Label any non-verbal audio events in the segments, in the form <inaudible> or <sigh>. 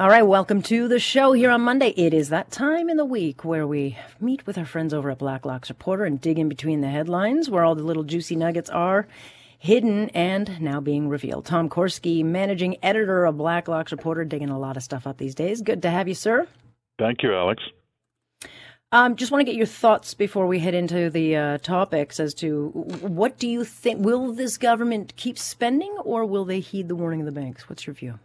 All right, welcome to the show here on Monday. It is that time in the week where we meet with our friends over at Blacklock's Reporter and dig in between the headlines where all the little juicy nuggets are hidden and now being revealed. Tom Korski, managing editor of Blacklock's Reporter, digging a lot of stuff up these days. Good to have you, sir. Thank you, Alex. Um, just want to get your thoughts before we head into the uh, topics as to what do you think? Will this government keep spending or will they heed the warning of the banks? What's your view?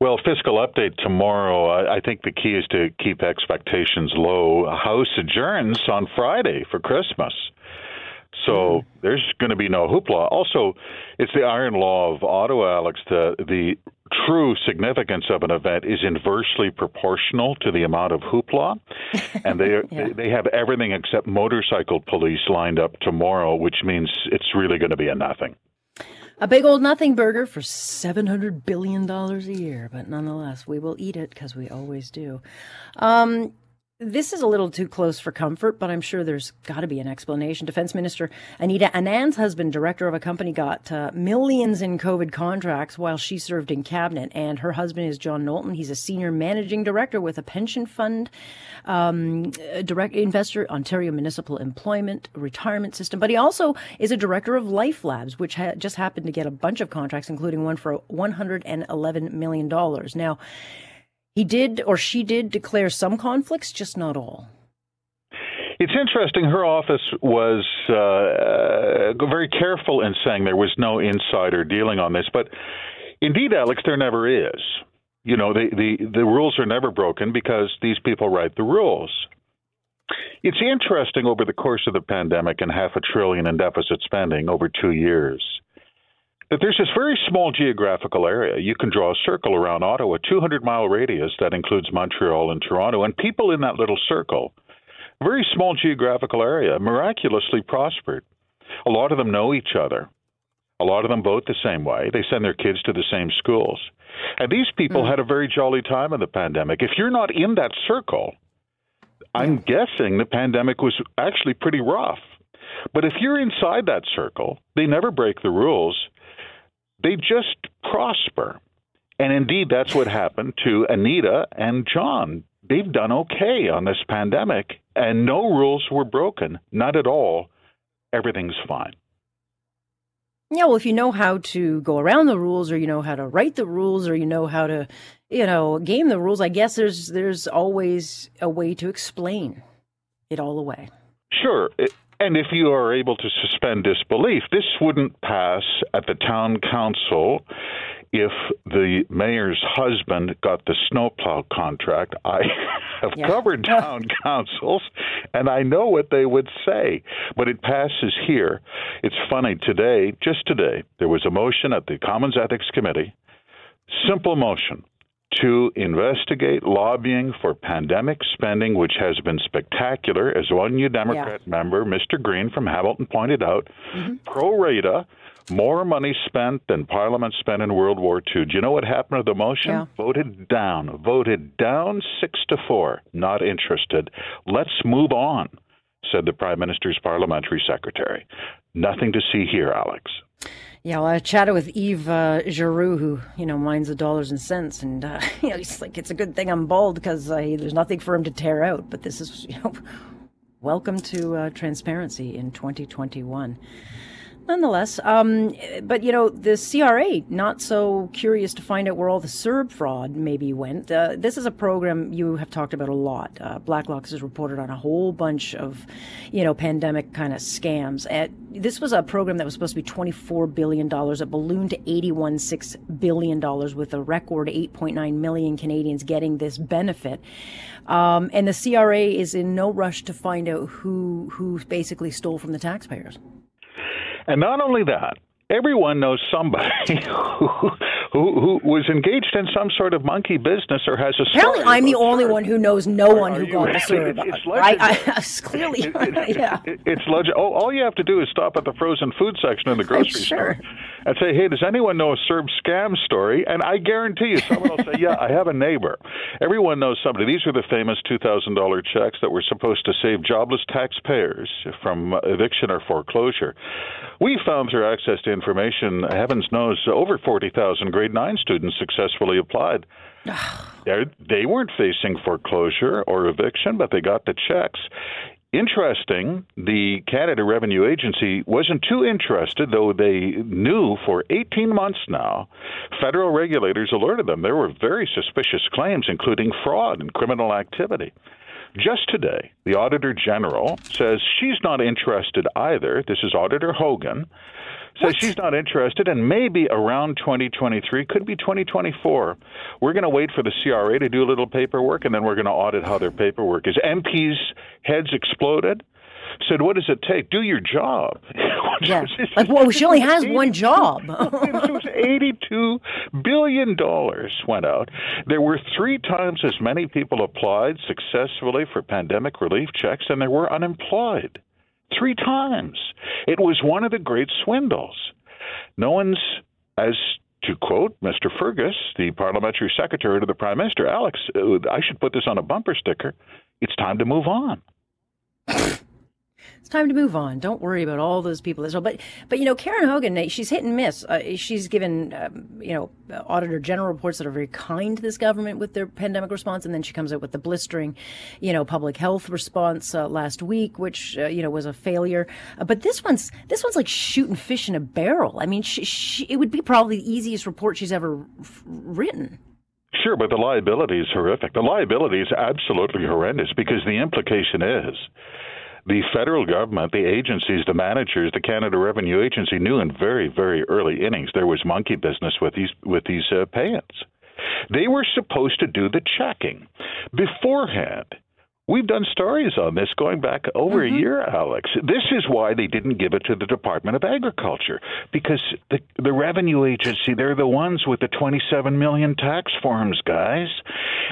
Well, fiscal update tomorrow. I, I think the key is to keep expectations low. House adjourns on Friday for Christmas. So mm. there's going to be no hoopla. Also, it's the iron law of Ottawa, Alex. The the true significance of an event is inversely proportional to the amount of hoopla, <laughs> and they yeah. they have everything except motorcycle police lined up tomorrow, which means it's really going to be a nothing. A big old nothing burger for $700 billion a year, but nonetheless, we will eat it because we always do. Um, this is a little too close for comfort, but I'm sure there's got to be an explanation. Defense Minister Anita Anand's husband, director of a company, got uh, millions in COVID contracts while she served in cabinet. And her husband is John Knowlton. He's a senior managing director with a pension fund, um, direct investor, Ontario Municipal Employment Retirement System. But he also is a director of Life Labs, which ha- just happened to get a bunch of contracts, including one for $111 million. Now, he did or she did declare some conflicts, just not all. It's interesting. Her office was uh, very careful in saying there was no insider dealing on this, but indeed, Alex, there never is. You know, the, the, the rules are never broken because these people write the rules. It's interesting over the course of the pandemic and half a trillion in deficit spending over two years that there's this very small geographical area. You can draw a circle around Ottawa, 200 mile radius that includes Montreal and Toronto, and people in that little circle, very small geographical area, miraculously prospered. A lot of them know each other. A lot of them vote the same way. They send their kids to the same schools. And these people mm. had a very jolly time in the pandemic. If you're not in that circle, I'm guessing the pandemic was actually pretty rough. But if you're inside that circle, they never break the rules they just prosper. And indeed, that's what happened to Anita and John. They've done okay on this pandemic, and no rules were broken. Not at all. Everything's fine. Yeah, well, if you know how to go around the rules, or you know how to write the rules, or you know how to, you know, game the rules, I guess there's there's always a way to explain it all away. Sure. And if you are able to suspend disbelief, this wouldn't pass at the town council if the mayor's husband got the snowplow contract. I <laughs> have yeah. covered <laughs> town councils and I know what they would say, but it passes here. It's funny today, just today, there was a motion at the Commons Ethics Committee, simple motion to investigate lobbying for pandemic spending, which has been spectacular, as one New Democrat yeah. member, Mr. Green from Hamilton, pointed out, mm-hmm. pro rata, more money spent than Parliament spent in World War II. Do you know what happened to the motion? Yeah. Voted down. Voted down six to four. Not interested. Let's move on, said the Prime Minister's parliamentary secretary. Nothing to see here, Alex. Yeah, well, I chatted with Yves uh, Giroux, who you know minds the dollars and cents, and uh, <laughs> you know he's like, it's a good thing I'm bald because uh, there's nothing for him to tear out. But this is, <laughs> you know, welcome to uh, transparency in 2021 nonetheless. Um, but you know, the CRA not so curious to find out where all the CERB fraud maybe went. Uh, this is a program you have talked about a lot. Uh, Blacklock's has reported on a whole bunch of, you know, pandemic kind of scams. this was a program that was supposed to be twenty four billion dollars. It ballooned to eighty one six billion dollars, with a record eight point nine million Canadians getting this benefit. Um, and the CRA is in no rush to find out who who basically stole from the taxpayers. And not only that, everyone knows somebody <laughs> who, who, who was engaged in some sort of monkey business or has a Apparently, I'm the only one who knows no or one who got the <laughs> story about it. I, I, clearly, it, it, <laughs> yeah. It, it's legend. Oh, all you have to do is stop at the frozen food section in the grocery sure. store and say, "Hey, does anyone know a CERB scam story?" And I guarantee you, someone will say, "Yeah, I have a neighbor." Everyone knows somebody. These are the famous two thousand dollar checks that were supposed to save jobless taxpayers from eviction or foreclosure. We found through access to information, heavens knows, over forty thousand grade nine students successfully applied. they weren't facing foreclosure or eviction, but they got the checks. Interesting, the Canada Revenue Agency wasn't too interested, though they knew for 18 months now, federal regulators alerted them there were very suspicious claims, including fraud and criminal activity. Just today, the Auditor General says she's not interested either. This is Auditor Hogan says what? she's not interested, and maybe around 2023, could be 2024. We're going to wait for the CRA to do a little paperwork, and then we're going to audit how their paperwork is. MPs' heads exploded said, "What does it take? Do your job." <laughs> yeah, like well, she only has one job. <laughs> it was eighty-two billion dollars went out. There were three times as many people applied successfully for pandemic relief checks than there were unemployed three times. It was one of the great swindles. No one's, as to quote Mr. Fergus, the parliamentary secretary to the prime minister, Alex, uh, I should put this on a bumper sticker. It's time to move on <laughs> it's time to move on. Don't worry about all those people. But, but you know, Karen Hogan, she's hit and miss. Uh, she's given, um, you know, Auditor General reports that are very kind to this government with their pandemic response, and then she comes out with the blistering, you know, public health response uh, last week, which uh, you know was a failure. Uh, but this one's this one's like shooting fish in a barrel. I mean, she, she, it would be probably the easiest report she's ever f- written. Sure, but the liability is horrific. The liability is absolutely horrendous because the implication is the federal government, the agencies, the managers, the Canada Revenue Agency knew in very, very early innings there was monkey business with these with these uh. They were supposed to do the checking beforehand. We've done stories on this going back over mm-hmm. a year, Alex. This is why they didn't give it to the Department of Agriculture because the the revenue agency they're the ones with the 27 million tax forms, guys,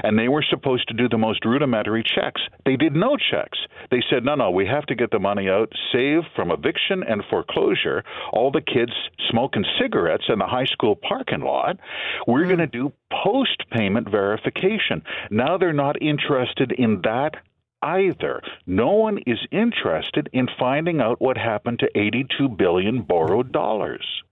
and they were supposed to do the most rudimentary checks. They did no checks. They said, "No, no, we have to get the money out, save from eviction and foreclosure, all the kids smoking cigarettes in the high school parking lot. We're mm. going to do post payment verification." Now they're not interested in that either. No one is interested in finding out what happened to 82 billion borrowed dollars.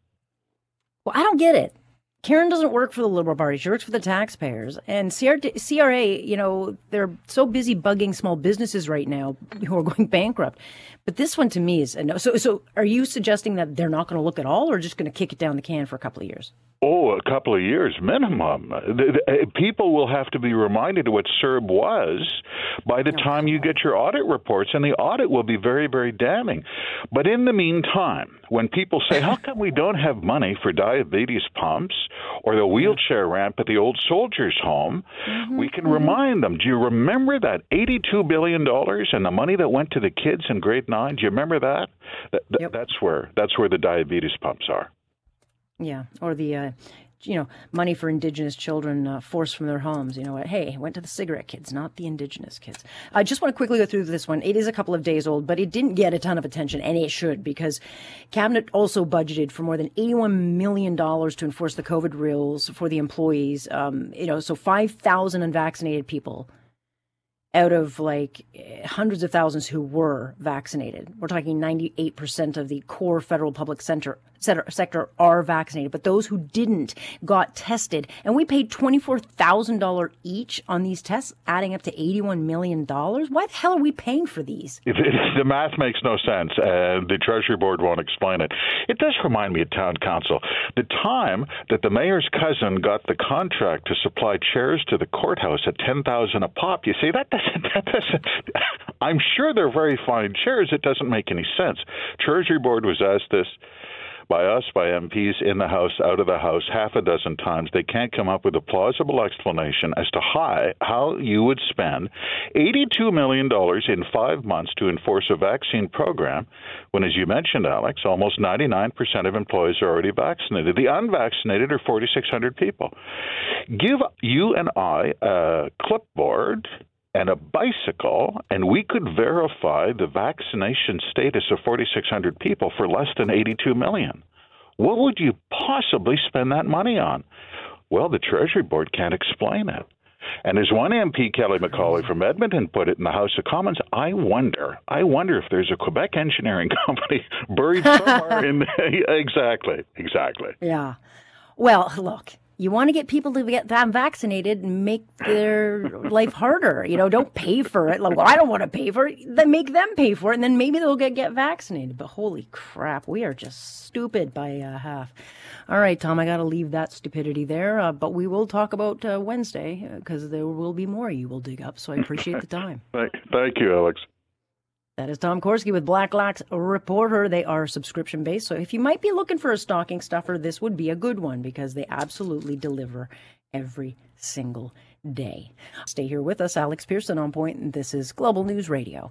Well, I don't get it. Karen doesn't work for the Liberal Party. She works for the taxpayers. And CRA, you know, they're so busy bugging small businesses right now <laughs> who are going bankrupt. But this one to me is a no. So, so are you suggesting that they're not going to look at all or just going to kick it down the can for a couple of years? Oh, a couple of years minimum. Eh, people will have to be reminded of what CERB was by the time you get your audit reports, and the audit will be very, very damning. But in the meantime, when people say, How come we don't have money for diabetes pumps or the wheelchair ramp at the old soldiers' home? Mm-hmm. We can mm-hmm. remind them, Do you remember that $82 billion and the money that went to the kids in grade nine? Do you remember that? that yep. That's where that's where the diabetes pumps are. Yeah, or the uh, you know money for indigenous children uh, forced from their homes. You know what? Hey, went to the cigarette kids, not the indigenous kids. I just want to quickly go through this one. It is a couple of days old, but it didn't get a ton of attention, and it should because cabinet also budgeted for more than eighty-one million dollars to enforce the COVID rules for the employees. Um, you know, so five thousand unvaccinated people out of like hundreds of thousands who were vaccinated. We're talking 98% of the core federal public center sector are vaccinated, but those who didn't got tested. And we paid $24,000 each on these tests, adding up to $81 million. Why the hell are we paying for these? It, it, the math makes no sense, and the Treasury Board won't explain it. It does remind me of town council. The time that the mayor's cousin got the contract to supply chairs to the courthouse at 10000 a pop, you see, that doesn't, that doesn't, I'm sure they're very fine chairs. It doesn't make any sense. Treasury Board was asked this by us, by MPs in the House, out of the House, half a dozen times. They can't come up with a plausible explanation as to how, how you would spend $82 million in five months to enforce a vaccine program when, as you mentioned, Alex, almost 99% of employees are already vaccinated. The unvaccinated are 4,600 people. Give you and I a clipboard and a bicycle, and we could verify the vaccination status of 4,600 people for less than 82 million. What would you possibly spend that money on? Well, the Treasury Board can't explain it. And as one MP, Kelly McCauley from Edmonton, put it in the House of Commons, I wonder, I wonder if there's a Quebec engineering <laughs> company buried somewhere in. <laughs> The, exactly, exactly. Yeah. Well, look, you want to get people to get them vaccinated and make their life harder. You know, don't pay for it. Like, well, I don't want to pay for it. Then make them pay for it, and then maybe they'll get get vaccinated. But holy crap, we are just stupid by uh, half. All right, Tom, I got to leave that stupidity there. Uh, but we will talk about uh, Wednesday because there will be more you will dig up. So I appreciate the time. <laughs> thank, thank you, Alex. That is Tom Korski with Blacklock's Reporter. They are subscription based. So if you might be looking for a stocking stuffer, this would be a good one because they absolutely deliver every single day. Stay here with us, Alex Pearson on point. This is Global News Radio.